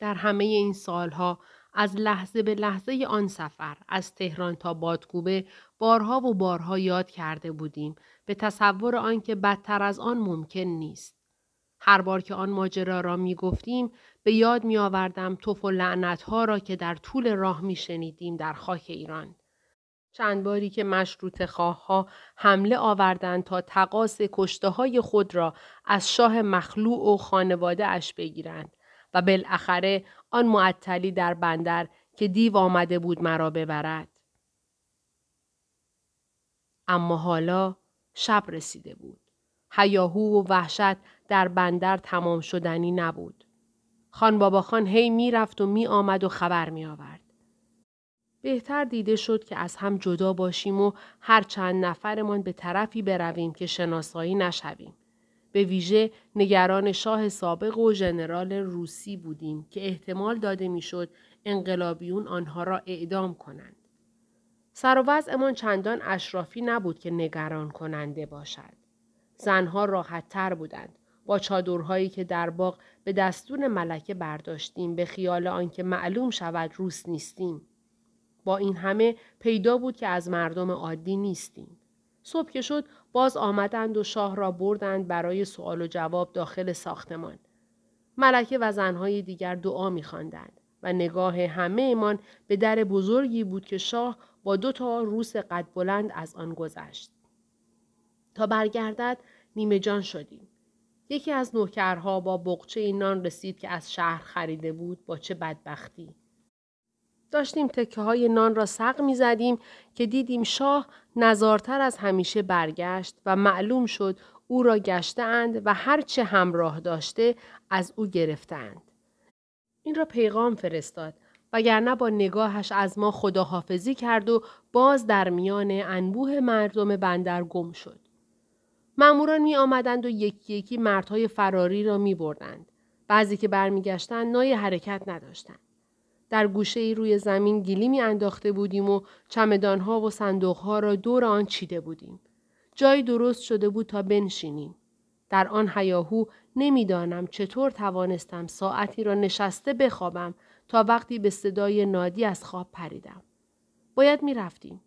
در همه این سالها از لحظه به لحظه آن سفر از تهران تا بادکوبه بارها و بارها یاد کرده بودیم به تصور آنکه بدتر از آن ممکن نیست. هر بار که آن ماجرا را می گفتیم به یاد می آوردم توف و لعنت ها را که در طول راه می شنیدیم در خاک ایران. چند باری که مشروط خواه ها حمله آوردند تا تقاس کشته های خود را از شاه مخلوع و خانواده اش بگیرند و بالاخره آن معطلی در بندر که دیو آمده بود مرا ببرد. اما حالا شب رسیده بود. هیاهو و وحشت در بندر تمام شدنی نبود. خان بابا خان هی می رفت و می آمد و خبر می آورد. بهتر دیده شد که از هم جدا باشیم و هر چند نفرمان به طرفی برویم که شناسایی نشویم. به ویژه نگران شاه سابق و ژنرال روسی بودیم که احتمال داده می‌شد انقلابیون آنها را اعدام کنند. سر و وضعمان چندان اشرافی نبود که نگران کننده باشد. زنها راحت تر بودند. با چادرهایی که در باغ به دستون ملکه برداشتیم به خیال آنکه معلوم شود روس نیستیم. با این همه پیدا بود که از مردم عادی نیستیم. صبح که شد باز آمدند و شاه را بردند برای سوال و جواب داخل ساختمان. ملکه و زنهای دیگر دعا میخواندند و نگاه همه ایمان به در بزرگی بود که شاه با دو تا روس قد بلند از آن گذشت. تا برگردد نیمه جان شدیم. یکی از نوکرها با بقچه نان رسید که از شهر خریده بود با چه بدبختی. داشتیم تکه های نان را سق می زدیم که دیدیم شاه نزارتر از همیشه برگشت و معلوم شد او را گشتهاند و هرچه همراه داشته از او گرفتند. این را پیغام فرستاد وگرنه با نگاهش از ما خداحافظی کرد و باز در میان انبوه مردم بندر گم شد. ماموران می آمدند و یکی یکی مردهای فراری را می بردند. بعضی که برمیگشتند نای حرکت نداشتند. در گوشه ای روی زمین گلیمی انداخته بودیم و چمدانها و صندوقها را دور آن چیده بودیم. جایی درست شده بود تا بنشینیم. در آن هیاهو نمی‌دانم چطور توانستم ساعتی را نشسته بخوابم تا وقتی به صدای نادی از خواب پریدم. باید می رفتیم.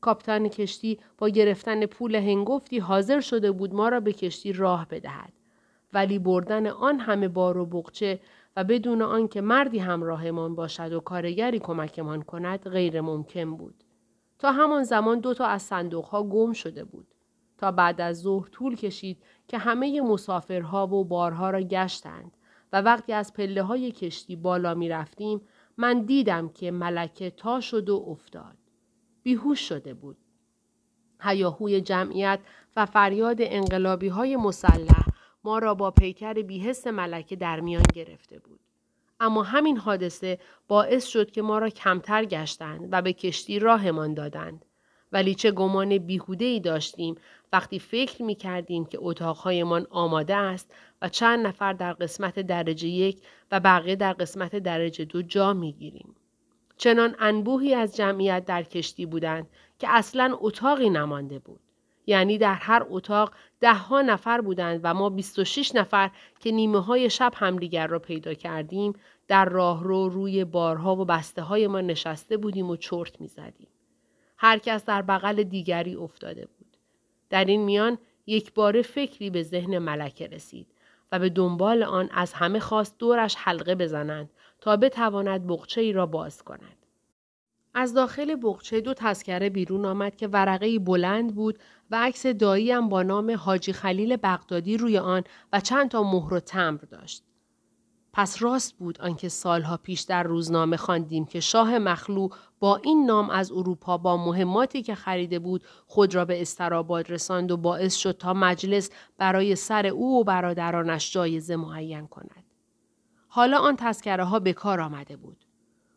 کاپتان کشتی با گرفتن پول هنگفتی حاضر شده بود ما را به کشتی راه بدهد. ولی بردن آن همه بار و بقچه و بدون آنکه مردی همراهمان باشد و کارگری کمکمان کند غیر ممکن بود. تا همان زمان دو تا از صندوقها گم شده بود. تا بعد از ظهر طول کشید که همه مسافرها و بارها را گشتند و وقتی از پله های کشتی بالا می رفتیم من دیدم که ملکه تا شد و افتاد. بیهوش شده بود. هیاهوی جمعیت و فریاد انقلابی های مسلح ما را با پیکر بیهست ملکه در میان گرفته بود. اما همین حادثه باعث شد که ما را کمتر گشتند و به کشتی راهمان دادند. ولی چه گمان بیهوده ای داشتیم وقتی فکر می کردیم که اتاقهایمان آماده است و چند نفر در قسمت درجه یک و بقیه در قسمت درجه دو جا می گیریم. چنان انبوهی از جمعیت در کشتی بودند که اصلا اتاقی نمانده بود. یعنی در هر اتاق ده ها نفر بودند و ما 26 نفر که نیمه های شب همدیگر را پیدا کردیم در راهرو روی بارها و بسته های ما نشسته بودیم و چرت می زدیم. هر کس در بغل دیگری افتاده بود. در این میان یک بار فکری به ذهن ملکه رسید و به دنبال آن از همه خواست دورش حلقه بزنند تا بتواند بغچه ای را باز کند. از داخل بغچه دو تذکره بیرون آمد که ورقه بلند بود و عکس داییم با نام حاجی خلیل بغدادی روی آن و چند تا مهر و تمر داشت. پس راست بود آنکه سالها پیش در روزنامه خواندیم که شاه مخلوع با این نام از اروپا با مهماتی که خریده بود خود را به استراباد رساند و باعث شد تا مجلس برای سر او و برادرانش جایزه معین کند. حالا آن تذکره ها به کار آمده بود.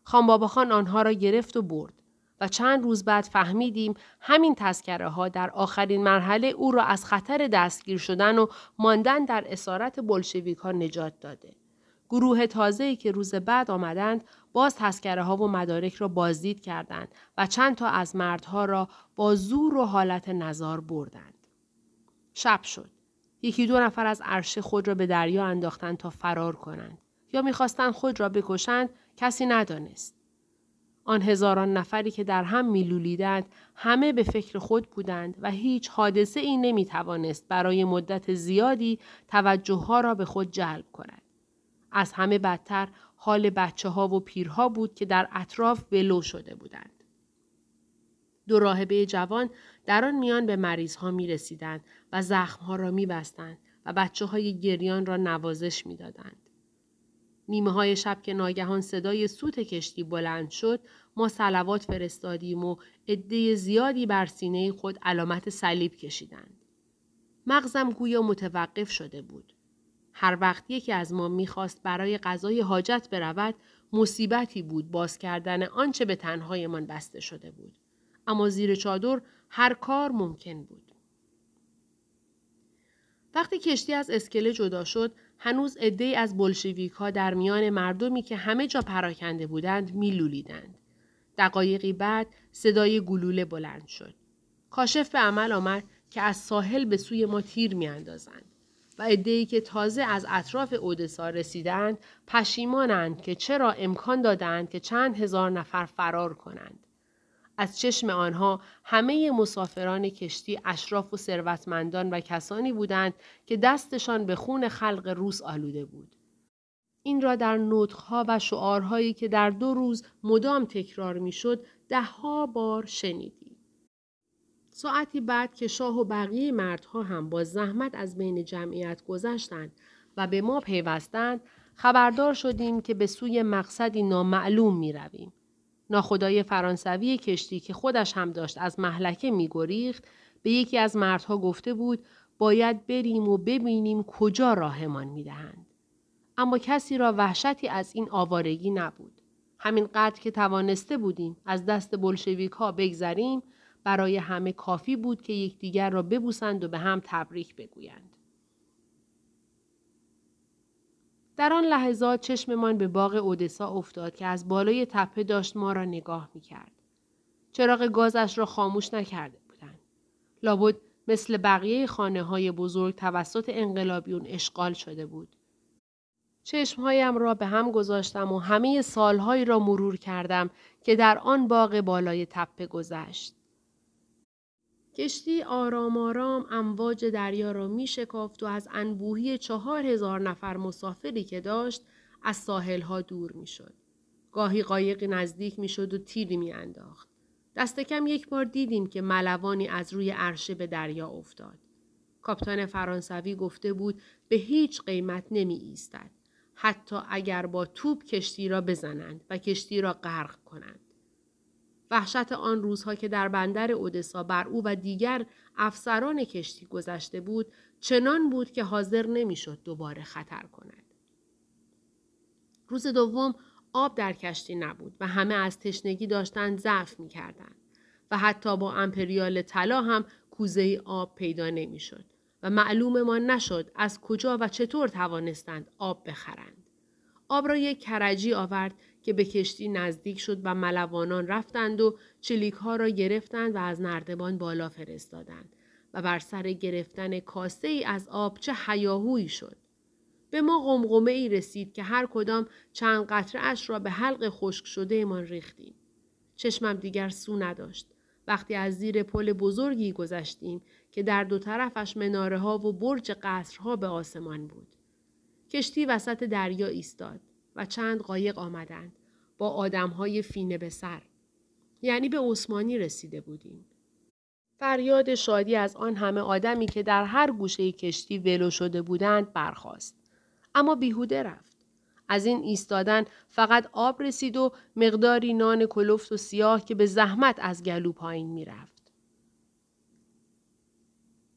خان خان آنها را گرفت و برد و چند روز بعد فهمیدیم همین تذکره ها در آخرین مرحله او را از خطر دستگیر شدن و ماندن در اسارت بلشویک ها نجات داده. گروه تازه‌ای که روز بعد آمدند باز تذکره ها و مدارک را بازدید کردند و چند تا از مردها را با زور و حالت نظار بردند. شب شد. یکی دو نفر از عرشه خود را به دریا انداختند تا فرار کنند. یا می‌خواستند خود را بکشند کسی ندانست. آن هزاران نفری که در هم میلولیدند همه به فکر خود بودند و هیچ حادثه ای نمی توانست برای مدت زیادی توجه ها را به خود جلب کند. از همه بدتر حال بچه ها و پیرها بود که در اطراف ولو شده بودند. دو راهبه جوان در آن میان به مریض ها می رسیدند و زخم ها را می بستند و بچه های گریان را نوازش می دادند. نیمه های شب که ناگهان صدای سوت کشتی بلند شد ما سلوات فرستادیم و عده زیادی بر سینه خود علامت صلیب کشیدند. مغزم گویا متوقف شده بود. هر وقت یکی از ما می‌خواست برای غذای حاجت برود مصیبتی بود باز کردن آنچه به تنهایمان بسته شده بود. اما زیر چادر هر کار ممکن بود. وقتی کشتی از اسکله جدا شد هنوز عدهای از بلشویک ها در میان مردمی که همه جا پراکنده بودند میلولیدند. دقایقی بعد صدای گلوله بلند شد. کاشف به عمل آمد که از ساحل به سوی ما تیر میاندازند و عدهای که تازه از اطراف اودسا رسیدند پشیمانند که چرا امکان دادند که چند هزار نفر فرار کنند. از چشم آنها همه مسافران کشتی اشراف و ثروتمندان و کسانی بودند که دستشان به خون خلق روس آلوده بود. این را در نطقها و شعارهایی که در دو روز مدام تکرار می‌شد دهها بار شنیدیم. ساعتی بعد که شاه و بقیه مردها هم با زحمت از بین جمعیت گذشتند و به ما پیوستند خبردار شدیم که به سوی مقصدی نامعلوم می رویم. ناخدای فرانسوی کشتی که خودش هم داشت از محلکه میگریخت به یکی از مردها گفته بود باید بریم و ببینیم کجا راهمان می‌دهند. اما کسی را وحشتی از این آوارگی نبود. همین قدر که توانسته بودیم از دست بلشویک ها بگذریم برای همه کافی بود که یکدیگر را ببوسند و به هم تبریک بگویند. در آن لحظات چشممان به باغ اودسا افتاد که از بالای تپه داشت ما را نگاه می کرد. چراغ گازش را خاموش نکرده بودند. لابد مثل بقیه خانه های بزرگ توسط انقلابیون اشغال شده بود. چشمهایم را به هم گذاشتم و همه سالهایی را مرور کردم که در آن باغ بالای تپه گذشت. کشتی آرام آرام امواج دریا را می شکافت و از انبوهی چهار هزار نفر مسافری که داشت از ساحلها دور می شد. گاهی قایقی نزدیک می شد و تیری می انداخت. دست کم یک بار دیدیم که ملوانی از روی عرشه به دریا افتاد. کاپتان فرانسوی گفته بود به هیچ قیمت نمی ایستد. حتی اگر با توپ کشتی را بزنند و کشتی را غرق کنند. وحشت آن روزها که در بندر اودسا بر او و دیگر افسران کشتی گذشته بود چنان بود که حاضر نمی‌شد دوباره خطر کند. روز دوم آب در کشتی نبود و همه از تشنگی داشتند ضعف می کردن و حتی با امپریال طلا هم کوزه آب پیدا نمی‌شد و معلوم ما نشد از کجا و چطور توانستند آب بخرند. آب را یک کرجی آورد که به کشتی نزدیک شد و ملوانان رفتند و چلیک ها را گرفتند و از نردبان بالا فرستادند و بر سر گرفتن کاسه ای از آب چه حیاهویی شد. به ما قمقمه ای رسید که هر کدام چند قطره اش را به حلق خشک شده من ریختیم. چشمم دیگر سو نداشت. وقتی از زیر پل بزرگی گذشتیم که در دو طرفش مناره ها و برج قصرها به آسمان بود. کشتی وسط دریا ایستاد و چند قایق آمدند با آدمهای فینه به سر. یعنی به عثمانی رسیده بودیم. فریاد شادی از آن همه آدمی که در هر گوشه کشتی ولو شده بودند برخاست. اما بیهوده رفت. از این ایستادن فقط آب رسید و مقداری نان کلفت و سیاه که به زحمت از گلو پایین می‌رفت.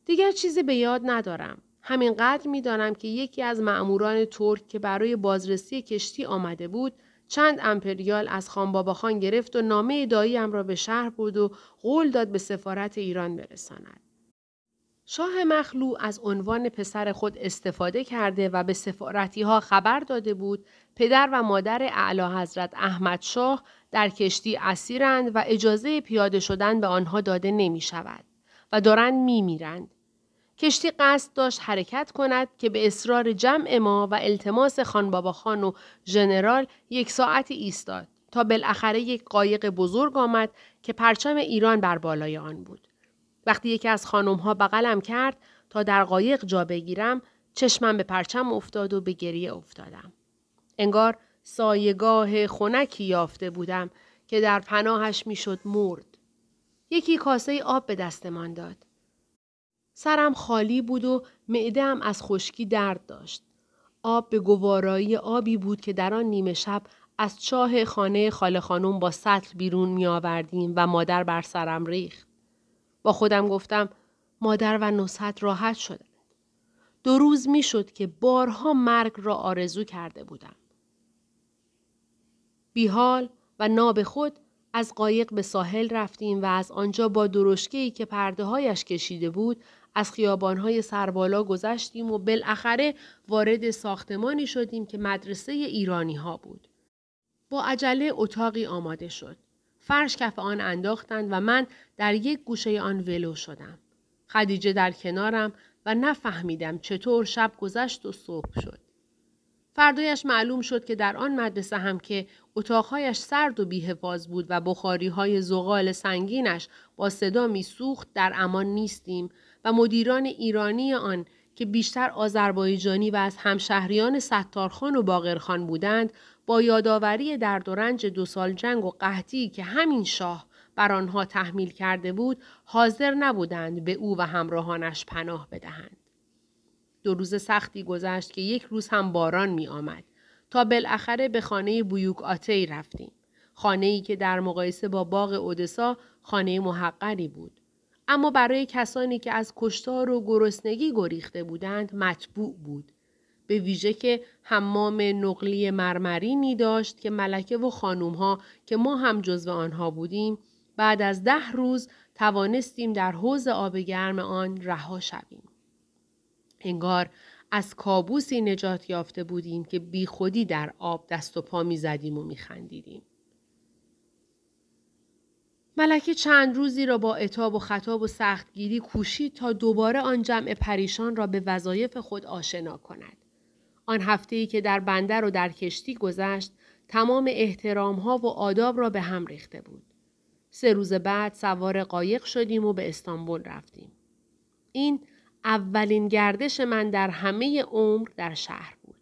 دیگر چیزی به یاد ندارم. همینقدر می‌دانم که یکی از معموران ترک که برای بازرسی کشتی آمده بود چند امپریال از خان خان گرفت و نامه داییم را به شهر بود و قول داد به سفارت ایران برساند. شاه مخلو از عنوان پسر خود استفاده کرده و به سفارتی ها خبر داده بود پدر و مادر اعلی حضرت احمد شاه در کشتی اسیرند و اجازه پیاده شدن به آنها داده نمی شود و دارند می میرند. کشتی قصد داشت حرکت کند که به اصرار جمع ما و التماس خان خان و ژنرال یک ساعتی ایستاد تا بالاخره یک قایق بزرگ آمد که پرچم ایران بر بالای آن بود. وقتی یکی از خانم ها بغلم کرد تا در قایق جا بگیرم چشمم به پرچم افتاد و به گریه افتادم. انگار سایگاه خونکی یافته بودم که در پناهش می‌شد مرد. یکی کاسه آب به دستمان داد. سرم خالی بود و معدهام از خشکی درد داشت. آب به گوارایی آبی بود که در آن نیمه شب از چاه خانه خاله خانم با سطل بیرون می آوردیم و مادر بر سرم ریخت. با خودم گفتم مادر و نصحت راحت شدند. دو روز می شد که بارها مرگ را آرزو کرده بودم. بیحال و ناب خود از قایق به ساحل رفتیم و از آنجا با درشکه‌ای که پرده هایش کشیده بود از خیابانهای سربالا گذشتیم و بالاخره وارد ساختمانی شدیم که مدرسه ایرانی ها بود. با عجله اتاقی آماده شد. فرش کف آن انداختند و من در یک گوشه آن ولو شدم. خدیجه در کنارم و نفهمیدم چطور شب گذشت و صبح شد. فردایش معلوم شد که در آن مدرسه هم که اتاقهایش سرد و بیحفاظ بود و بخاری های زغال سنگینش با صدا میسوخت در امان نیستیم و مدیران ایرانی آن که بیشتر آذربایجانی و از همشهریان ستارخان و باقرخان بودند با یادآوری درد و رنج دو سال جنگ و قحطی که همین شاه بر آنها تحمیل کرده بود حاضر نبودند به او و همراهانش پناه بدهند. دو روز سختی گذشت که یک روز هم باران می آمد تا بالاخره به خانه بویوک آتی رفتیم. خانه ای که در مقایسه با باغ اودسا خانه محقری بود. اما برای کسانی که از کشتار و گرسنگی گریخته بودند مطبوع بود. به ویژه که حمام نقلی مرمرینی داشت که ملکه و خانوم ها که ما هم جزو آنها بودیم بعد از ده روز توانستیم در حوز آب گرم آن رها شویم. انگار از کابوسی نجات یافته بودیم که بی خودی در آب دست و پا می زدیم و می خندیدیم. ملکه چند روزی را با اتاب و خطاب و سختگیری کوشید تا دوباره آن جمع پریشان را به وظایف خود آشنا کند. آن هفته ای که در بندر و در کشتی گذشت تمام احترام ها و آداب را به هم ریخته بود. سه روز بعد سوار قایق شدیم و به استانبول رفتیم. این اولین گردش من در همه عمر در شهر بود.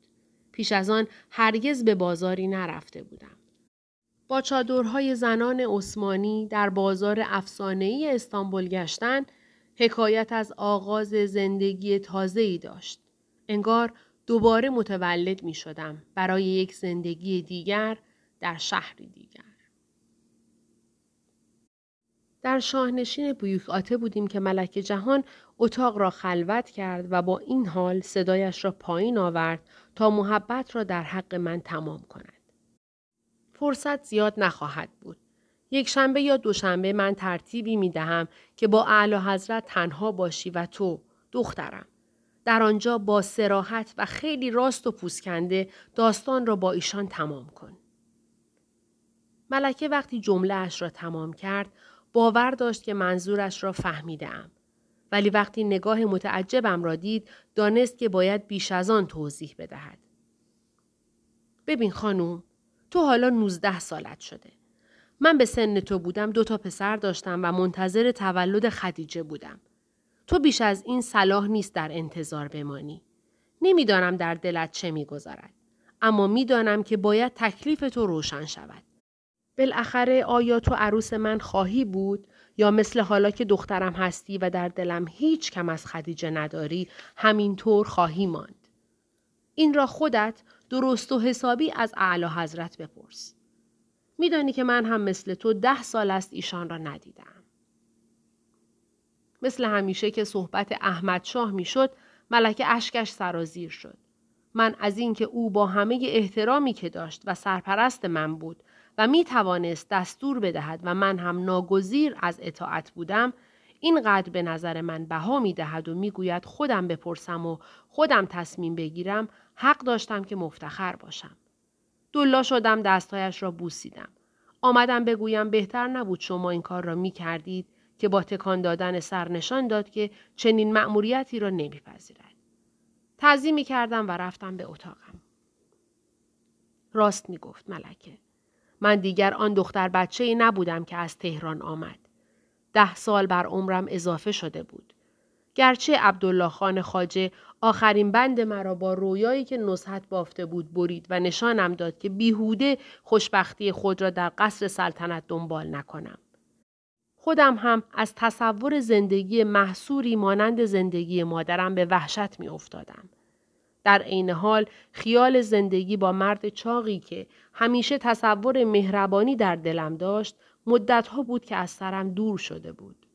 پیش از آن هرگز به بازاری نرفته بودم. با چادرهای زنان عثمانی در بازار افسانه‌ای استانبول گشتن حکایت از آغاز زندگی تازه‌ای داشت. انگار دوباره متولد می شدم برای یک زندگی دیگر در شهری دیگر. در شاهنشین بیوک آته بودیم که ملک جهان اتاق را خلوت کرد و با این حال صدایش را پایین آورد تا محبت را در حق من تمام کند. فرصت زیاد نخواهد بود. یک شنبه یا دوشنبه من ترتیبی می دهم که با اعلی حضرت تنها باشی و تو دخترم. در آنجا با سراحت و خیلی راست و پوسکنده داستان را با ایشان تمام کن. ملکه وقتی جمله اش را تمام کرد باور داشت که منظورش را فهمیدم. ولی وقتی نگاه متعجبم را دید دانست که باید بیش از آن توضیح بدهد. ببین خانوم تو حالا 19 سالت شده. من به سن تو بودم دو تا پسر داشتم و منتظر تولد خدیجه بودم. تو بیش از این صلاح نیست در انتظار بمانی. نمی‌دانم در دلت چه می‌گذارد. اما می‌دانم که باید تکلیف تو روشن شود. بالاخره آیا تو عروس من خواهی بود یا مثل حالا که دخترم هستی و در دلم هیچ کم از خدیجه نداری همینطور خواهی ماند. این را خودت درست و حسابی از اعلی حضرت بپرس. میدانی که من هم مثل تو ده سال است ایشان را ندیدم. مثل همیشه که صحبت احمد شاه می‌شد ملکه اشکش سرازیر شد. من از اینکه او با همه احترامی که داشت و سرپرست من بود و می توانست دستور بدهد و من هم ناگزیر از اطاعت بودم اینقدر به نظر من بها می دهد و می گوید خودم بپرسم و خودم تصمیم بگیرم حق داشتم که مفتخر باشم. دلا شدم دستهایش را بوسیدم. آمدم بگویم بهتر نبود شما این کار را می کردید که با تکان دادن سر نشان داد که چنین مأموریتی را نمیپذیرد. تعظیمی کردم و رفتم به اتاقم. راست می گفت ملکه. من دیگر آن دختر بچه ای نبودم که از تهران آمد. ده سال بر عمرم اضافه شده بود. گرچه عبدالله خان خاجه آخرین بند مرا با رویایی که نصحت بافته بود برید و نشانم داد که بیهوده خوشبختی خود را در قصر سلطنت دنبال نکنم. خودم هم از تصور زندگی محصوری مانند زندگی مادرم به وحشت می افتادم. در عین حال خیال زندگی با مرد چاقی که همیشه تصور مهربانی در دلم داشت مدتها بود که از سرم دور شده بود.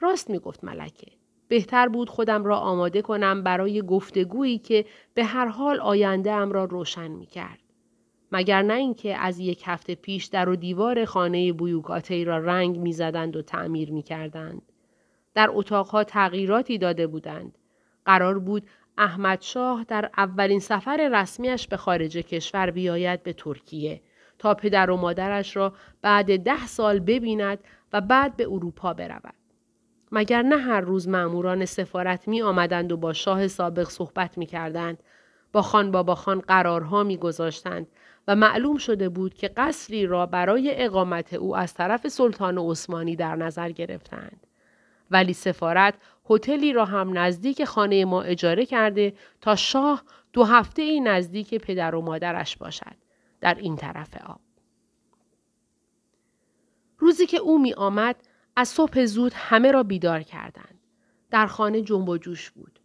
راست می گفت ملکه. بهتر بود خودم را آماده کنم برای گفتگویی که به هر حال آینده ام را روشن می کرد. مگر نه اینکه از یک هفته پیش در و دیوار خانه بویوکاتی را رنگ می‌زدند و تعمیر می کردند. در اتاقها تغییراتی داده بودند. قرار بود احمد شاه در اولین سفر رسمیش به خارج کشور بیاید به ترکیه تا پدر و مادرش را بعد ده سال ببیند و بعد به اروپا برود. مگر نه هر روز ماموران سفارت می آمدند و با شاه سابق صحبت می کردند. با خان بابا خان قرارها می گذاشتند و معلوم شده بود که قصری را برای اقامت او از طرف سلطان عثمانی در نظر گرفتند. ولی سفارت هتلی را هم نزدیک خانه ما اجاره کرده تا شاه دو هفته ای نزدیک پدر و مادرش باشد در این طرف آب. روزی که او می آمد از صبح زود همه را بیدار کردند. در خانه جنب و جوش بود.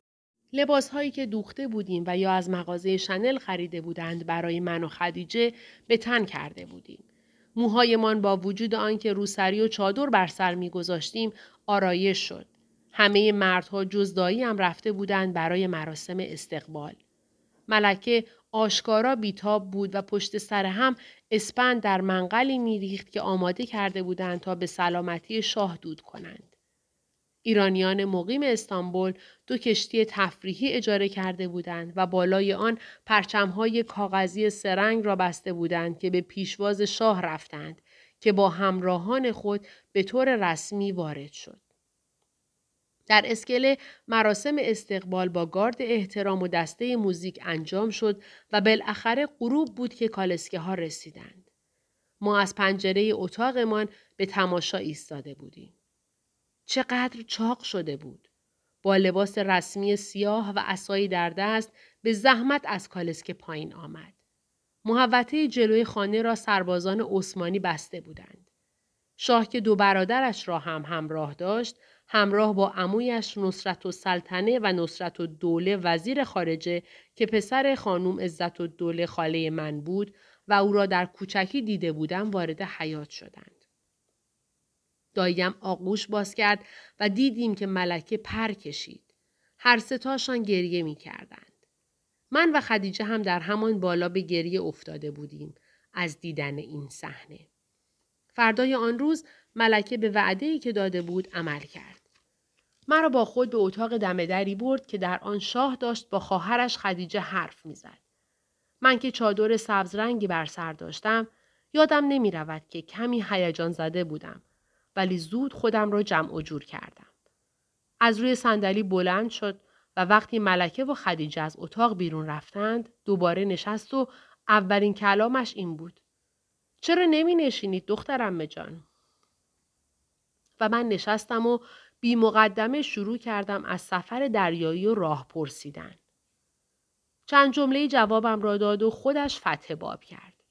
لباس هایی که دوخته بودیم و یا از مغازه شنل خریده بودند برای من و خدیجه به تن کرده بودیم. موهایمان با وجود آنکه روسری و چادر بر سر میگذاشتیم آرایش شد. همه مردها جز هم رفته بودند برای مراسم استقبال. ملکه آشکارا بیتاب بود و پشت سر هم اسپند در منقلی میریخت که آماده کرده بودند تا به سلامتی شاه دود کنند. ایرانیان مقیم استانبول دو کشتی تفریحی اجاره کرده بودند و بالای آن پرچمهای کاغذی سرنگ را بسته بودند که به پیشواز شاه رفتند که با همراهان خود به طور رسمی وارد شد. در اسکله مراسم استقبال با گارد احترام و دسته موزیک انجام شد و بالاخره غروب بود که کالسکه ها رسیدند. ما از پنجره اتاقمان به تماشا ایستاده بودیم. چقدر چاق شده بود. با لباس رسمی سیاه و اسایی در دست به زحمت از کالسکه پایین آمد. محوطه جلوی خانه را سربازان عثمانی بسته بودند. شاه که دو برادرش را هم همراه داشت همراه با عمویش نصرت و سلطنه و نصرت و دوله وزیر خارجه که پسر خانوم عزت و دوله خاله من بود و او را در کوچکی دیده بودم وارد حیات شدند. داییم آغوش باز کرد و دیدیم که ملکه پر کشید. هر ستاشان گریه می کردند. من و خدیجه هم در همان بالا به گریه افتاده بودیم از دیدن این صحنه. فردای آن روز ملکه به وعده که داده بود عمل کرد. مرا با خود به اتاق دم دری برد که در آن شاه داشت با خواهرش خدیجه حرف می‌زد. من که چادر سبز رنگی بر سر داشتم یادم نمی رود که کمی هیجان زده بودم ولی زود خودم را جمع و جور کردم. از روی صندلی بلند شد و وقتی ملکه و خدیجه از اتاق بیرون رفتند دوباره نشست و اولین کلامش این بود. چرا نمی نشینید دخترم جان؟ و من نشستم و بی مقدمه شروع کردم از سفر دریایی و راه پرسیدن. چند جمله جوابم را داد و خودش فتح باب کرد.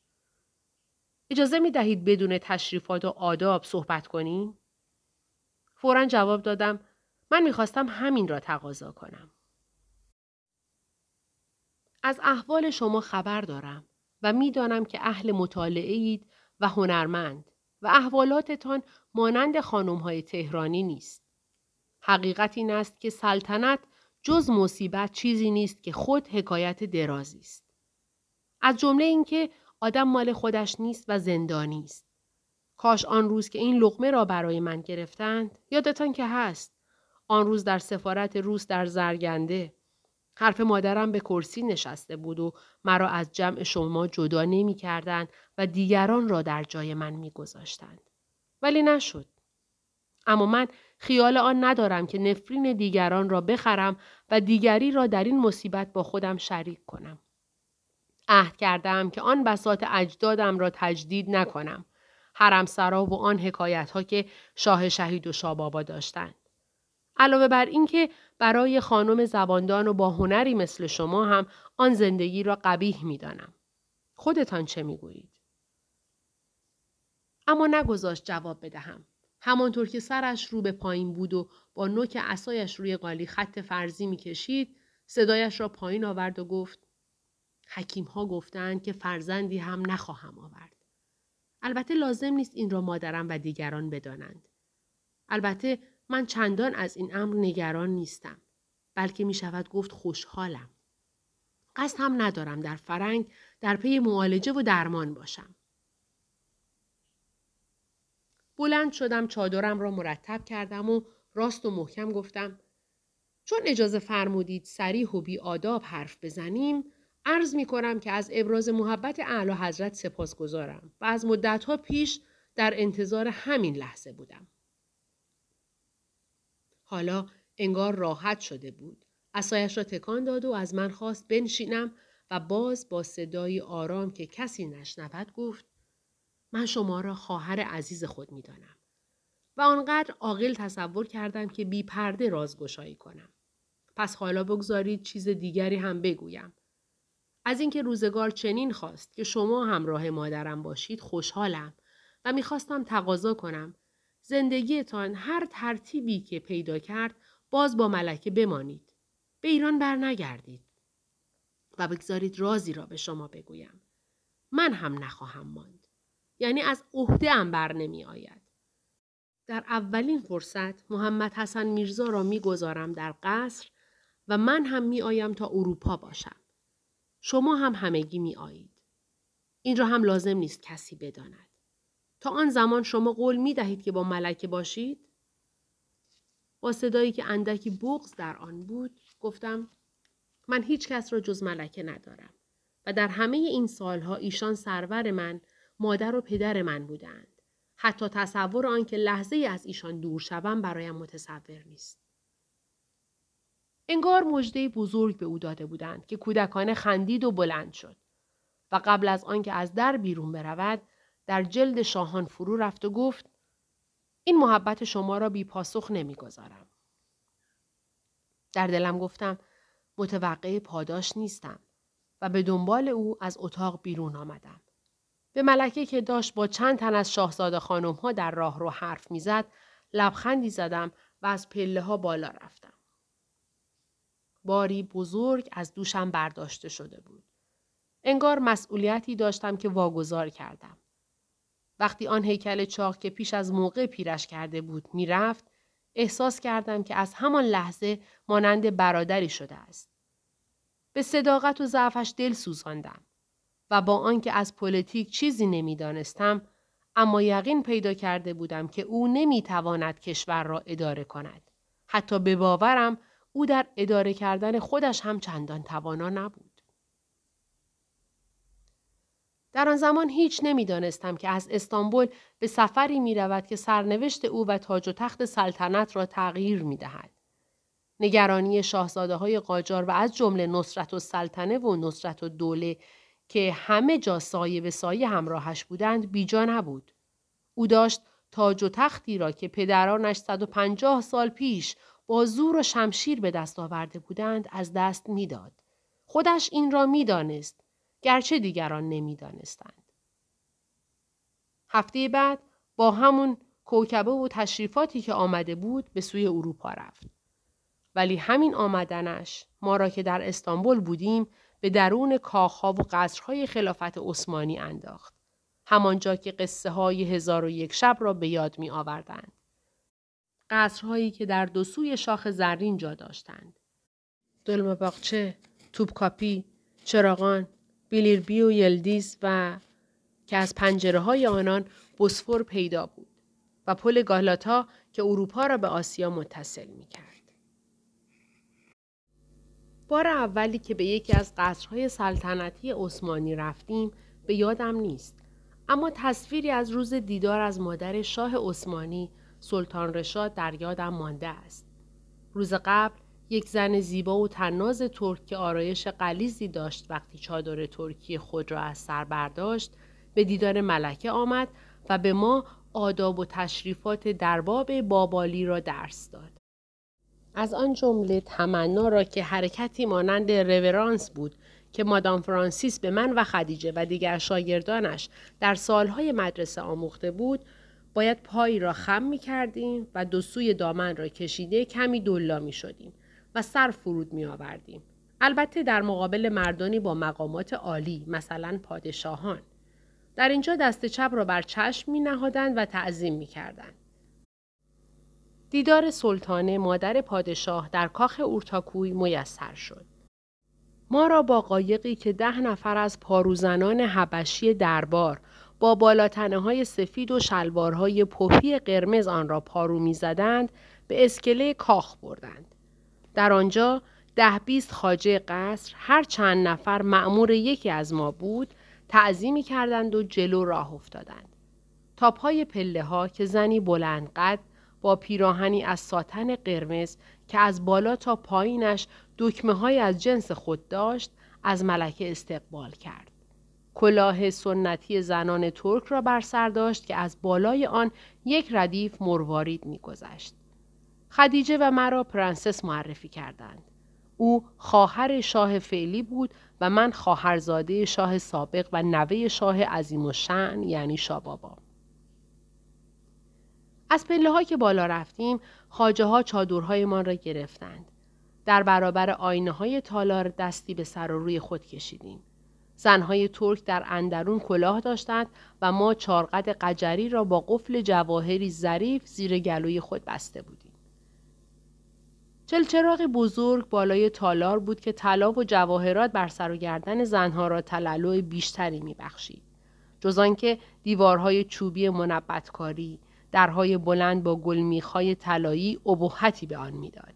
اجازه می دهید بدون تشریفات و آداب صحبت کنیم؟ فورا جواب دادم من می‌خواستم همین را تقاضا کنم. از احوال شما خبر دارم و می‌دانم که اهل مطالعه اید و هنرمند و احوالاتتان مانند خانم های تهرانی نیست. حقیقت این است که سلطنت جز مصیبت چیزی نیست که خود حکایت درازی است. از جمله اینکه آدم مال خودش نیست و زندانی است. کاش آن روز که این لقمه را برای من گرفتند یادتان که هست. آن روز در سفارت روس در زرگنده. حرف مادرم به کرسی نشسته بود و مرا از جمع شما جدا نمی کردن و دیگران را در جای من می گذاشتند. ولی نشد. اما من خیال آن ندارم که نفرین دیگران را بخرم و دیگری را در این مصیبت با خودم شریک کنم. عهد کردم که آن بساط اجدادم را تجدید نکنم. حرم سرا و آن حکایت ها که شاه شهید و شابابا داشتند. علاوه بر اینکه برای خانم زباندان و با هنری مثل شما هم آن زندگی را قبیح می دانم. خودتان چه می گویید؟ اما نگذاشت جواب بدهم. همانطور که سرش رو به پایین بود و با نوک اسایش روی قالی خط فرضی می کشید، صدایش را پایین آورد و گفت حکیم ها گفتند که فرزندی هم نخواهم آورد. البته لازم نیست این را مادرم و دیگران بدانند. البته من چندان از این امر نگران نیستم. بلکه می شود گفت خوشحالم. قصد هم ندارم در فرنگ در پی معالجه و درمان باشم. بلند شدم چادرم را مرتب کردم و راست و محکم گفتم چون اجازه فرمودید سریح و بی آداب حرف بزنیم عرض می کنم که از ابراز محبت اعلی حضرت سپاس گذارم و از مدتها پیش در انتظار همین لحظه بودم. حالا انگار راحت شده بود. اسایش را تکان داد و از من خواست بنشینم و باز با صدای آرام که کسی نشنود گفت من شما را خواهر عزیز خود می دانم. و آنقدر عاقل تصور کردم که بی پرده رازگشایی کنم. پس حالا بگذارید چیز دیگری هم بگویم. از اینکه روزگار چنین خواست که شما همراه مادرم باشید خوشحالم و می‌خواستم تقاضا کنم زندگیتان هر ترتیبی که پیدا کرد باز با ملکه بمانید. به ایران بر نگردید. و بگذارید رازی را به شما بگویم. من هم نخواهم ماند. یعنی از عهده ام بر نمی آید. در اولین فرصت محمد حسن میرزا را می‌گذارم در قصر و من هم می آیم تا اروپا باشم. شما هم همگی می آیید. این را هم لازم نیست کسی بداند. تا آن زمان شما قول می دهید که با ملکه باشید؟ با صدایی که اندکی بغز در آن بود گفتم من هیچ کس را جز ملکه ندارم و در همه این سالها ایشان سرور من مادر و پدر من بودند. حتی تصور آنکه لحظه از ایشان دور شوم برایم متصور نیست. انگار مژده بزرگ به او داده بودند که کودکانه خندید و بلند شد و قبل از آنکه از در بیرون برود در جلد شاهان فرو رفت و گفت این محبت شما را بی پاسخ نمی‌گذارم. در دلم گفتم متوقع پاداش نیستم و به دنبال او از اتاق بیرون آمدم. به ملکه که داشت با چند تن از شاهزاده خانم ها در راه رو حرف می‌زد لبخندی زدم و از پله ها بالا رفتم. باری بزرگ از دوشم برداشته شده بود. انگار مسئولیتی داشتم که واگذار کردم. وقتی آن هیکل چاق که پیش از موقع پیرش کرده بود می‌رفت احساس کردم که از همان لحظه مانند برادری شده است. به صداقت و ضعفش دل سوزاندم و با آنکه از پلیتیک چیزی نمی‌دانستم اما یقین پیدا کرده بودم که او نمی‌تواند کشور را اداره کند. حتی به باورم او در اداره کردن خودش هم چندان توانا نبود. در آن زمان هیچ نمی‌دانستم که از استانبول به سفری می رود که سرنوشت او و تاج و تخت سلطنت را تغییر می دهد. نگرانی شاهزاده های قاجار و از جمله نصرت و سلطنه و نصرت و دوله که همه جا سایه به سایه همراهش بودند بیجا نبود. او داشت تاج و تختی را که پدرانش 150 سال پیش با زور و شمشیر به دست آورده بودند از دست می‌داد. خودش این را می‌دانست گرچه دیگران نمی‌دانستند. هفته بعد با همون کوکبه و تشریفاتی که آمده بود به سوی اروپا رفت. ولی همین آمدنش ما را که در استانبول بودیم به درون کاخها و قصرهای خلافت عثمانی انداخت. همانجا که قصه های هزار و یک شب را به یاد می آوردند. قصرهایی که در دو سوی شاخ زرین جا داشتند. دلم باغچه، توبکاپی، چراغان، بیلیربی و یلدیز و که از پنجره های آنان بسفور پیدا بود و پل گالاتا که اروپا را به آسیا متصل می کرد. بار اولی که به یکی از قصرهای سلطنتی عثمانی رفتیم به یادم نیست اما تصویری از روز دیدار از مادر شاه عثمانی سلطان رشاد در یادم مانده است. روز قبل یک زن زیبا و تناز ترک که آرایش قلیزی داشت وقتی چادر ترکی خود را از سر برداشت به دیدار ملکه آمد و به ما آداب و تشریفات درباب بابالی را درس داد. از آن جمله تمنا را که حرکتی مانند رورانس بود که مادام فرانسیس به من و خدیجه و دیگر شاگردانش در سالهای مدرسه آموخته بود باید پایی را خم می کردیم و دو سوی دامن را کشیده کمی دلا می شدیم و سر فرود می آوردیم. البته در مقابل مردانی با مقامات عالی مثلا پادشاهان. در اینجا دست چپ را بر چشم می نهادند و تعظیم می کردند. دیدار سلطانه مادر پادشاه در کاخ اورتاکوی میسر شد. ما را با قایقی که ده نفر از پاروزنان حبشی دربار با بالاتنه های سفید و شلوارهای پفی قرمز آن را پارو می‌زدند به اسکله کاخ بردند. در آنجا ده بیست خاجه قصر هر چند نفر معمور یکی از ما بود تعظیمی کردند و جلو راه افتادند. تا پای پله ها که زنی بلند قد با پیراهنی از ساتن قرمز که از بالا تا پایینش دکمه های از جنس خود داشت از ملکه استقبال کرد. کلاه سنتی زنان ترک را بر سر داشت که از بالای آن یک ردیف مروارید میگذشت. خدیجه و مرا پرنسس معرفی کردند. او خواهر شاه فعلی بود و من خواهرزاده شاه سابق و نوه شاه عظیم الشأن یعنی شابابا. از پله ها که بالا رفتیم خاجه ها چادرهایمان را گرفتند. در برابر آینه های تالار دستی به سر و روی خود کشیدیم. زنهای ترک در اندرون کلاه داشتند و ما چارقد قجری را با قفل جواهری ظریف زیر گلوی خود بسته بودیم. چلچراغ بزرگ بالای تالار بود که طلا و جواهرات بر سر و گردن زنها را تلالو بیشتری میبخشید. جز آنکه دیوارهای چوبی منبتکاری، درهای بلند با گلمیخهای طلایی ابهتی به آن می‌داد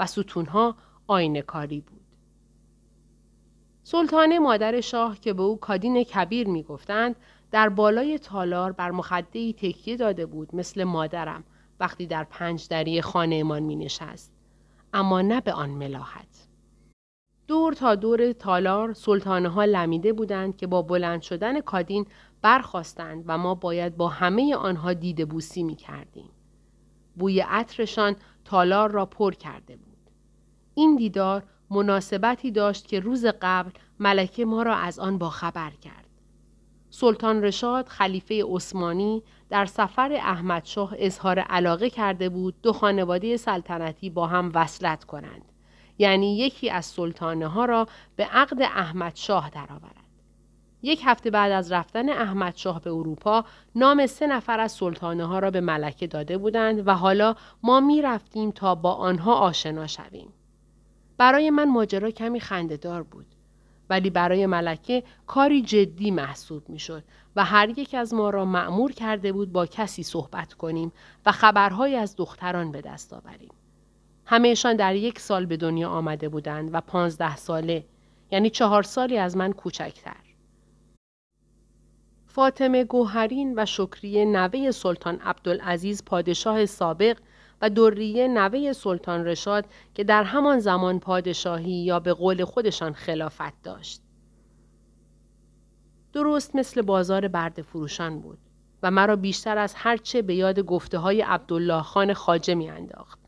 و ستونها آینه کاری بود. سلطانه مادر شاه که به او کادین کبیر می‌گفتند در بالای تالار بر مخده تکیه داده بود مثل مادرم وقتی در پنج دری خانهمان می نشست. اما نه به آن ملاحت. دور تا دور تالار سلطانه ها لمیده بودند که با بلند شدن کادین برخواستند و ما باید با همه آنها دیده بوسی می کردیم. بوی عطرشان تالار را پر کرده بود. این دیدار مناسبتی داشت که روز قبل ملکه ما را از آن باخبر کرد. سلطان رشاد خلیفه عثمانی در سفر احمدشاه اظهار علاقه کرده بود دو خانواده سلطنتی با هم وصلت کنند. یعنی یکی از سلطانه ها را به عقد احمدشاه درآورد. یک هفته بعد از رفتن احمد شاه به اروپا نام سه نفر از سلطانه ها را به ملکه داده بودند و حالا ما می رفتیم تا با آنها آشنا شویم. برای من ماجرا کمی خندهدار بود. ولی برای ملکه کاری جدی محسوب می شد و هر یک از ما را معمور کرده بود با کسی صحبت کنیم و خبرهایی از دختران به دست آوریم. همهشان در یک سال به دنیا آمده بودند و پانزده ساله یعنی چهار سالی از من کوچکتر. فاطمه گوهرین و شکریه نوه سلطان عبدالعزیز پادشاه سابق و دوریه نوه سلطان رشاد که در همان زمان پادشاهی یا به قول خودشان خلافت داشت. درست مثل بازار برد فروشان بود و مرا بیشتر از هر چه به یاد گفته های عبدالله خان خاجه می انداخت.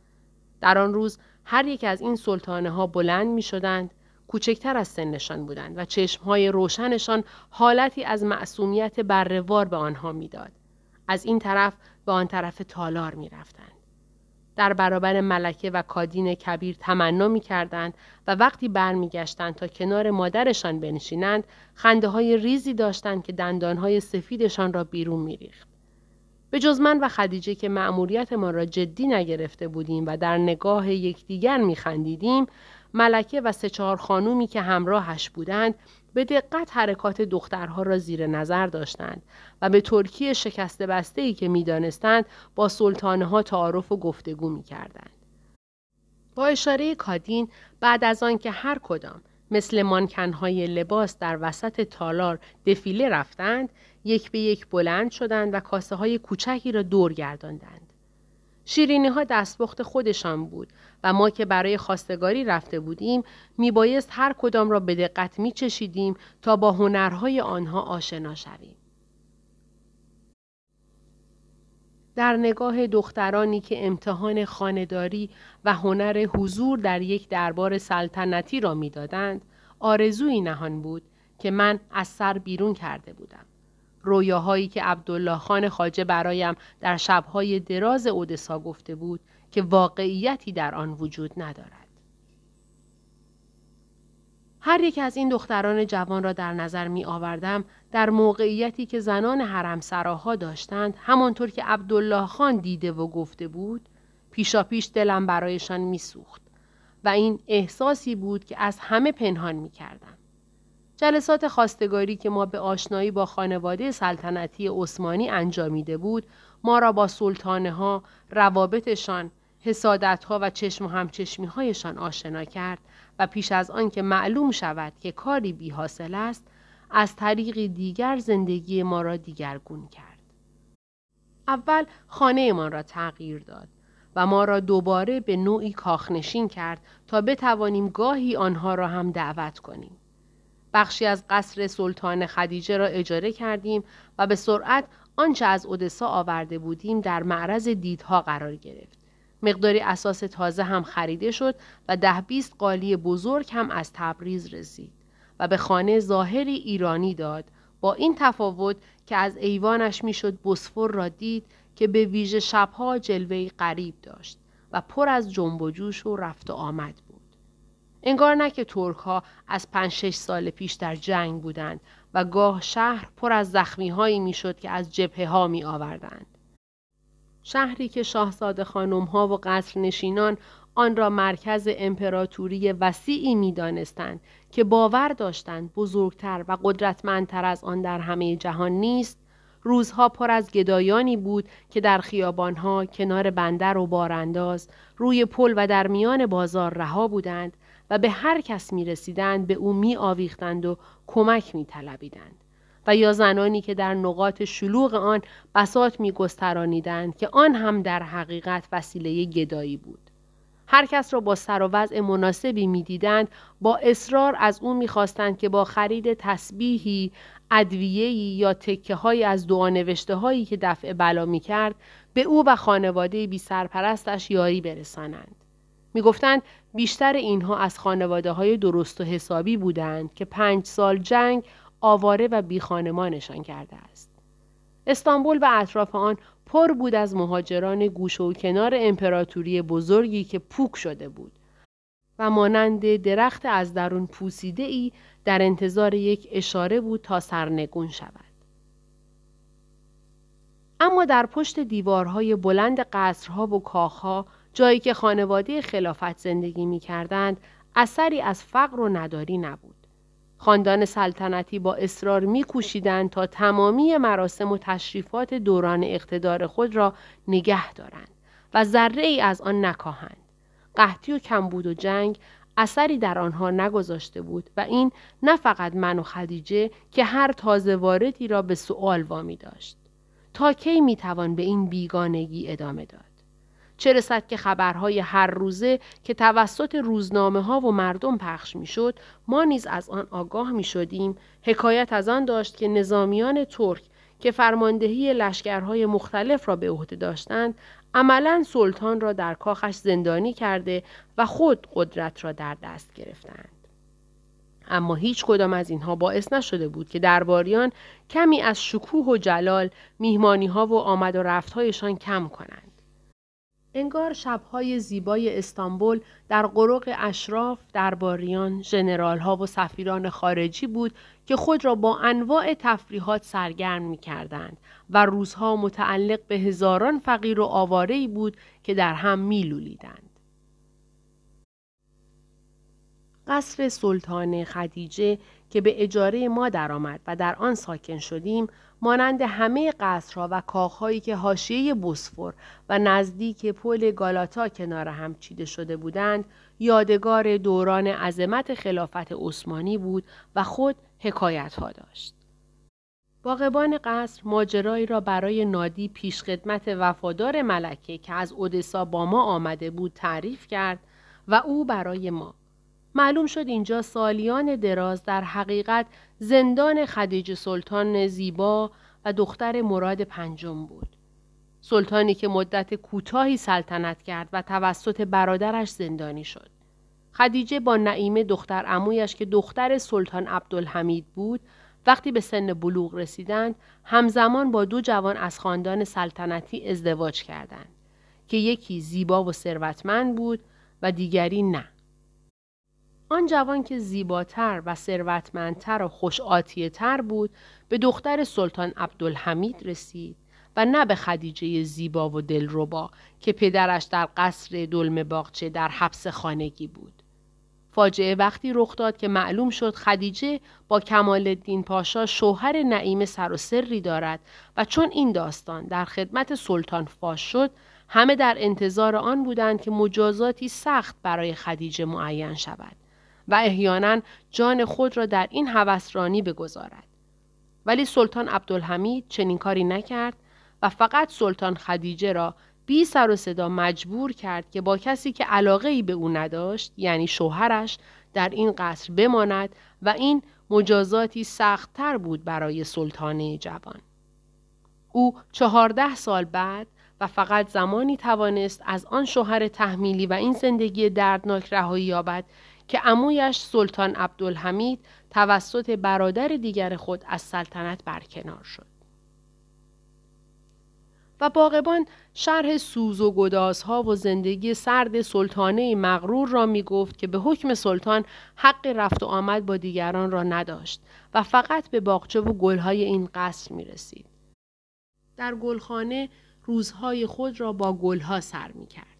در آن روز هر یک از این سلطانه ها بلند می شدند کوچکتر از سنشان بودند و چشمهای روشنشان حالتی از معصومیت برروار به آنها می‌داد. از این طرف به آن طرف تالار می رفتند. در برابر ملکه و کادین کبیر تمنا می کردند و وقتی برمیگشتند تا کنار مادرشان بنشینند خنده های ریزی داشتند که دندانهای سفیدشان را بیرون می ریخت. به جز من و خدیجه که ما را جدی نگرفته بودیم و در نگاه یکدیگر می خندیدیم ملکه و سه چهار خانومی که همراهش بودند به دقت حرکات دخترها را زیر نظر داشتند و به ترکی شکسته بسته ای که می‌دانستند با سلطانه تعارف و گفتگو می کردند. با اشاره کادین بعد از آن که هر کدام مثل مانکنهای لباس در وسط تالار دفیله رفتند یک به یک بلند شدند و کاسه های کوچکی را دور گرداندند. شیرینی ها دستپخت خودشان بود و ما که برای خواستگاری رفته بودیم میبایست هر کدام را به دقت میچشیدیم تا با هنرهای آنها آشنا شویم. در نگاه دخترانی که امتحان خانداری و هنر حضور در یک دربار سلطنتی را می‌دادند آرزویی نهان بود که من از سر بیرون کرده بودم. رویاهایی که عبدالله خان خاجه برایم در شبهای دراز اودسا گفته بود که واقعیتی در آن وجود ندارد. هر یک از این دختران جوان را در نظر می آوردم در موقعیتی که زنان حرم سراها داشتند همانطور که عبدالله خان دیده و گفته بود پیشا پیش دلم برایشان می سوخت و این احساسی بود که از همه پنهان می کردم. جلسات خواستگاری که ما به آشنایی با خانواده سلطنتی عثمانی انجامیده بود ما را با سلطانه ها، روابطشان، حسادت ها و چشم و همچشمی هایشان آشنا کرد و پیش از آن که معلوم شود که کاری بی حاصل است از طریق دیگر زندگی ما را دیگرگون کرد. اول خانه ما را تغییر داد و ما را دوباره به نوعی کاخنشین کرد تا بتوانیم گاهی آنها را هم دعوت کنیم. بخشی از قصر سلطان خدیجه را اجاره کردیم و به سرعت آنچه از اودسا آورده بودیم در معرض دیدها قرار گرفت. مقداری اساس تازه هم خریده شد و ده بیست قالی بزرگ هم از تبریز رسید و به خانه ظاهری ایرانی داد با این تفاوت که از ایوانش می‌شد بسفور را دید که به ویژه شبها جلوه غریب داشت و پر از جنب و جوش و رفت و آمد. انگار نه که ترک ها از پنج شش سال پیش در جنگ بودند و گاه شهر پر از زخمی هایی می شد که از جبهه ها می آوردند. شهری که شاهزاده خانم ها و قصر نشینان آن را مرکز امپراتوری وسیعی می دانستند که باور داشتند بزرگتر و قدرتمندتر از آن در همه جهان نیست روزها پر از گدایانی بود که در خیابانها کنار بندر و بارانداز روی پل و در میان بازار رها بودند و به هر کس می رسیدند به او می آویختند و کمک می طلبیدند. و یا زنانی که در نقاط شلوغ آن بسات می گسترانیدند که آن هم در حقیقت وسیله گدایی بود. هر کس را با سر و وضع مناسبی می‌دیدند با اصرار از او می‌خواستند که با خرید تسبیحی ادویه‌ای یا تکه های از دعا نوشته هایی که دفع بلا می کرد به او و خانواده بی سرپرستش یاری برسانند. می‌گفتند بیشتر اینها از خانواده های درست و حسابی بودند که پنج سال جنگ آواره و بیخانمانشان کرده است. استانبول و اطراف آن پر بود از مهاجران گوش و کنار امپراتوری بزرگی که پوک شده بود و مانند درخت از درون پوسیده ای در انتظار یک اشاره بود تا سرنگون شود. اما در پشت دیوارهای بلند قصرها و کاخها جایی که خانواده خلافت زندگی می کردند اثری از فقر و نداری نبود. خاندان سلطنتی با اصرار میکوشیدند تا تمامی مراسم و تشریفات دوران اقتدار خود را نگه دارند و ذره ای از آن نکاهند. قحطی و کمبود و جنگ اثری در آنها نگذاشته بود و این نه فقط من و خدیجه که هر تازه واردی را به سؤال وامی داشت. تا کی می‌توان به این بیگانگی ادامه داد؟ چه رسد که خبرهای هر روزه که توسط روزنامه ها و مردم پخش می شد ما نیز از آن آگاه می شدیم حکایت از آن داشت که نظامیان ترک که فرماندهی لشکرهای مختلف را به عهده داشتند عملا سلطان را در کاخش زندانی کرده و خود قدرت را در دست گرفتند. اما هیچ کدام از اینها باعث نشده بود که درباریان کمی از شکوه و جلال میهمانی ها و آمد و رفتهایشان کم کنند. انگار شبهای زیبای استانبول در قرق اشراف، درباریان، ها و سفیران خارجی بود که خود را با انواع تفریحات سرگرم می کردند و روزها متعلق به هزاران فقیر و آوارهی بود که در هم می لولیدند. قصر سلطان خدیجه که به اجاره ما درآمد و در آن ساکن شدیم مانند همه قصرها و کاخهایی که حاشیه بوسفور و نزدیک پل گالاتا کنار هم چیده شده بودند یادگار دوران عظمت خلافت عثمانی بود و خود حکایت ها داشت. باغبان قصر ماجرایی را برای نادی پیشخدمت وفادار ملکه که از اودسا با ما آمده بود تعریف کرد و او برای ما. معلوم شد اینجا سالیان دراز در حقیقت زندان خدیج سلطان زیبا و دختر مراد پنجم بود. سلطانی که مدت کوتاهی سلطنت کرد و توسط برادرش زندانی شد. خدیجه با نعیمه دختر امویش که دختر سلطان عبدالحمید بود وقتی به سن بلوغ رسیدند همزمان با دو جوان از خاندان سلطنتی ازدواج کردند که یکی زیبا و ثروتمند بود و دیگری نه. آن جوان که زیباتر و ثروتمندتر و خوش تر بود به دختر سلطان عبدالحمید رسید و نه به خدیجه زیبا و دلربا که پدرش در قصر دلم باغچه در حبس خانگی بود. فاجعه وقتی رخ داد که معلوم شد خدیجه با کمال الدین پاشا شوهر نعیم سر و سری دارد و چون این داستان در خدمت سلطان فاش شد همه در انتظار آن بودند که مجازاتی سخت برای خدیجه معین شود و احیانا جان خود را در این هوسرانی بگذارد ولی سلطان عبدالحمید چنین کاری نکرد و فقط سلطان خدیجه را بی سر و صدا مجبور کرد که با کسی که علاقه ای به او نداشت یعنی شوهرش در این قصر بماند و این مجازاتی سختتر بود برای سلطانه جوان. او چهارده سال بعد و فقط زمانی توانست از آن شوهر تحمیلی و این زندگی دردناک رهایی یابد که عمویش سلطان عبدالحمید توسط برادر دیگر خود از سلطنت برکنار شد. و باغبان شرح سوز و گدازها و زندگی سرد سلطانه مغرور را می گفت که به حکم سلطان حق رفت و آمد با دیگران را نداشت و فقط به باغچه و گلهای این قصر می رسید. در گلخانه روزهای خود را با گلها سر می کرد.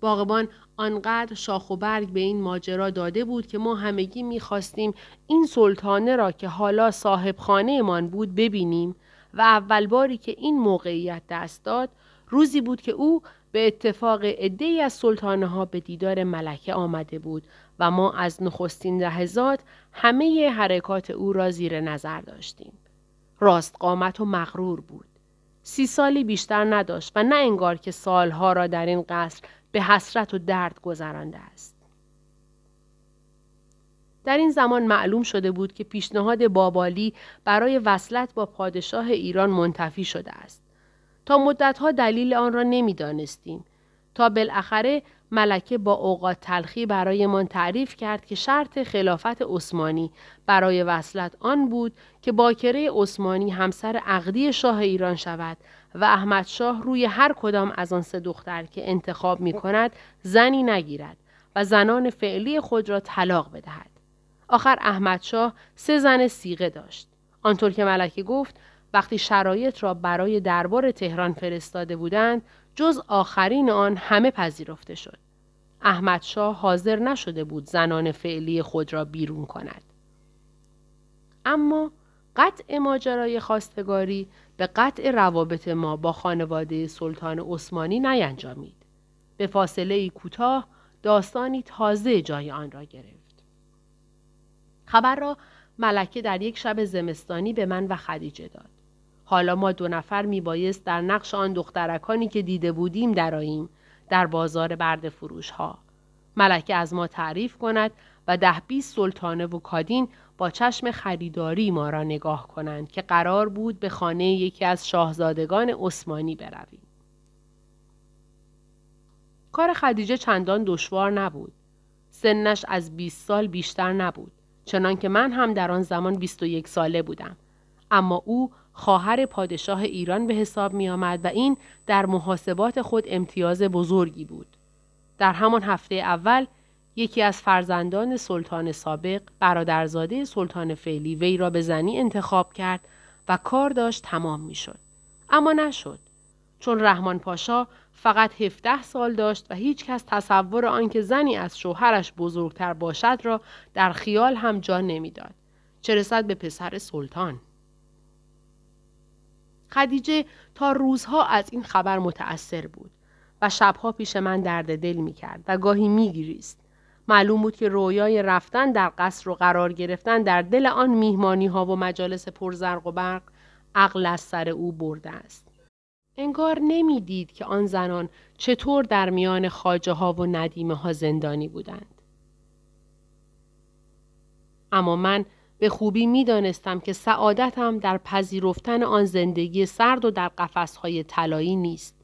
باغبان آنقدر شاخ و برگ به این ماجرا داده بود که ما همگی می خواستیم این سلطانه را که حالا صاحب خانه من بود ببینیم و اول باری که این موقعیت دست داد روزی بود که او به اتفاق عدهای از سلطانه ها به دیدار ملکه آمده بود و ما از نخستین لحظات همه حرکات او را زیر نظر داشتیم. راست قامت و مغرور بود. سی سالی بیشتر نداشت و نه انگار که سالها را در این قصر به حسرت و درد گذرانده است. در این زمان معلوم شده بود که پیشنهاد بابالی برای وصلت با پادشاه ایران منتفی شده است. تا مدتها دلیل آن را نمی‌دانستیم تا بالاخره ملکه با اوقات تلخی برایمان تعریف کرد که شرط خلافت عثمانی برای وصلت آن بود که باکره عثمانی همسر عقدی شاه ایران شود و احمد شاه روی هر کدام از آن سه دختر که انتخاب می کند زنی نگیرد و زنان فعلی خود را طلاق بدهد. آخر احمد شاه سه زن سیغه داشت. آنطور که ملکه گفت وقتی شرایط را برای دربار تهران فرستاده بودند جز آخرین آن همه پذیرفته شد. احمد شاه حاضر نشده بود زنان فعلی خود را بیرون کند. اما قطع ماجرای خواستگاری به قطع روابط ما با خانواده سلطان عثمانی نینجامید. به فاصله کوتاه داستانی تازه جای آن را گرفت. خبر را ملکه در یک شب زمستانی به من و خدیجه داد. حالا ما دو نفر می بایست در نقش آن دخترکانی که دیده بودیم دراییم در بازار برد فروش ها. ملکه از ما تعریف کند و ده بیست سلطانه و کادین با چشم خریداری ما را نگاه کنند که قرار بود به خانه یکی از شاهزادگان عثمانی برویم. کار خدیجه چندان دشوار نبود. سنش از 20 سال بیشتر نبود. چنانکه من هم در آن زمان 21 ساله بودم. اما او خواهر پادشاه ایران به حساب می آمد و این در محاسبات خود امتیاز بزرگی بود. در همان هفته اول یکی از فرزندان سلطان سابق برادرزاده سلطان فعلی وی را به زنی انتخاب کرد و کار داشت تمام می شد. اما نشد. چون رحمان پاشا فقط 17 سال داشت و هیچ کس تصور آنکه زنی از شوهرش بزرگتر باشد را در خیال هم جا نمی‌داد. چه رسد به پسر سلطان. خدیجه تا روزها از این خبر متأثر بود و شبها پیش من درد دل می کرد و گاهی می گریست. معلوم بود که رویای رفتن در قصر و قرار گرفتن در دل آن میهمانی ها و مجالس پرزرق و برق عقل از سر او برده است. انگار نمی‌دید که آن زنان چطور در میان خاجه ها و ندیمه ها زندانی بودند. اما من به خوبی می دانستم که سعادتم در پذیرفتن آن زندگی سرد و در قفسهای طلایی نیست.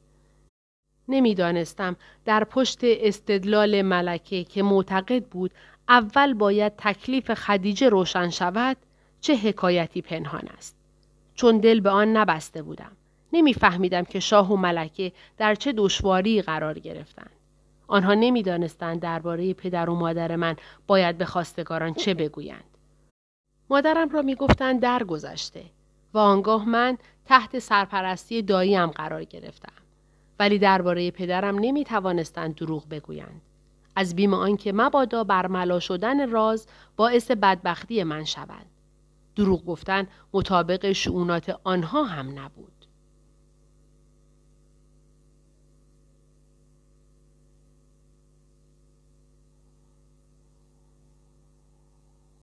نمی‌دانستم در پشت استدلال ملکه که معتقد بود اول باید تکلیف خدیجه روشن شود چه حکایتی پنهان است. چون دل به آن نبسته بودم. نمیفهمیدم که شاه و ملکه در چه دشواری قرار گرفتند. آنها نمی‌دانستند درباره پدر و مادر من باید به خواستگاران چه بگویند. مادرم را می‌گفتند درگذشته و آنگاه من تحت سرپرستی داییم قرار گرفتم. ولی درباره پدرم نمی توانستند دروغ بگویند. از بیم آنکه مبادا برملا شدن راز باعث بدبختی من شود. دروغ گفتن مطابق شعونات آنها هم نبود.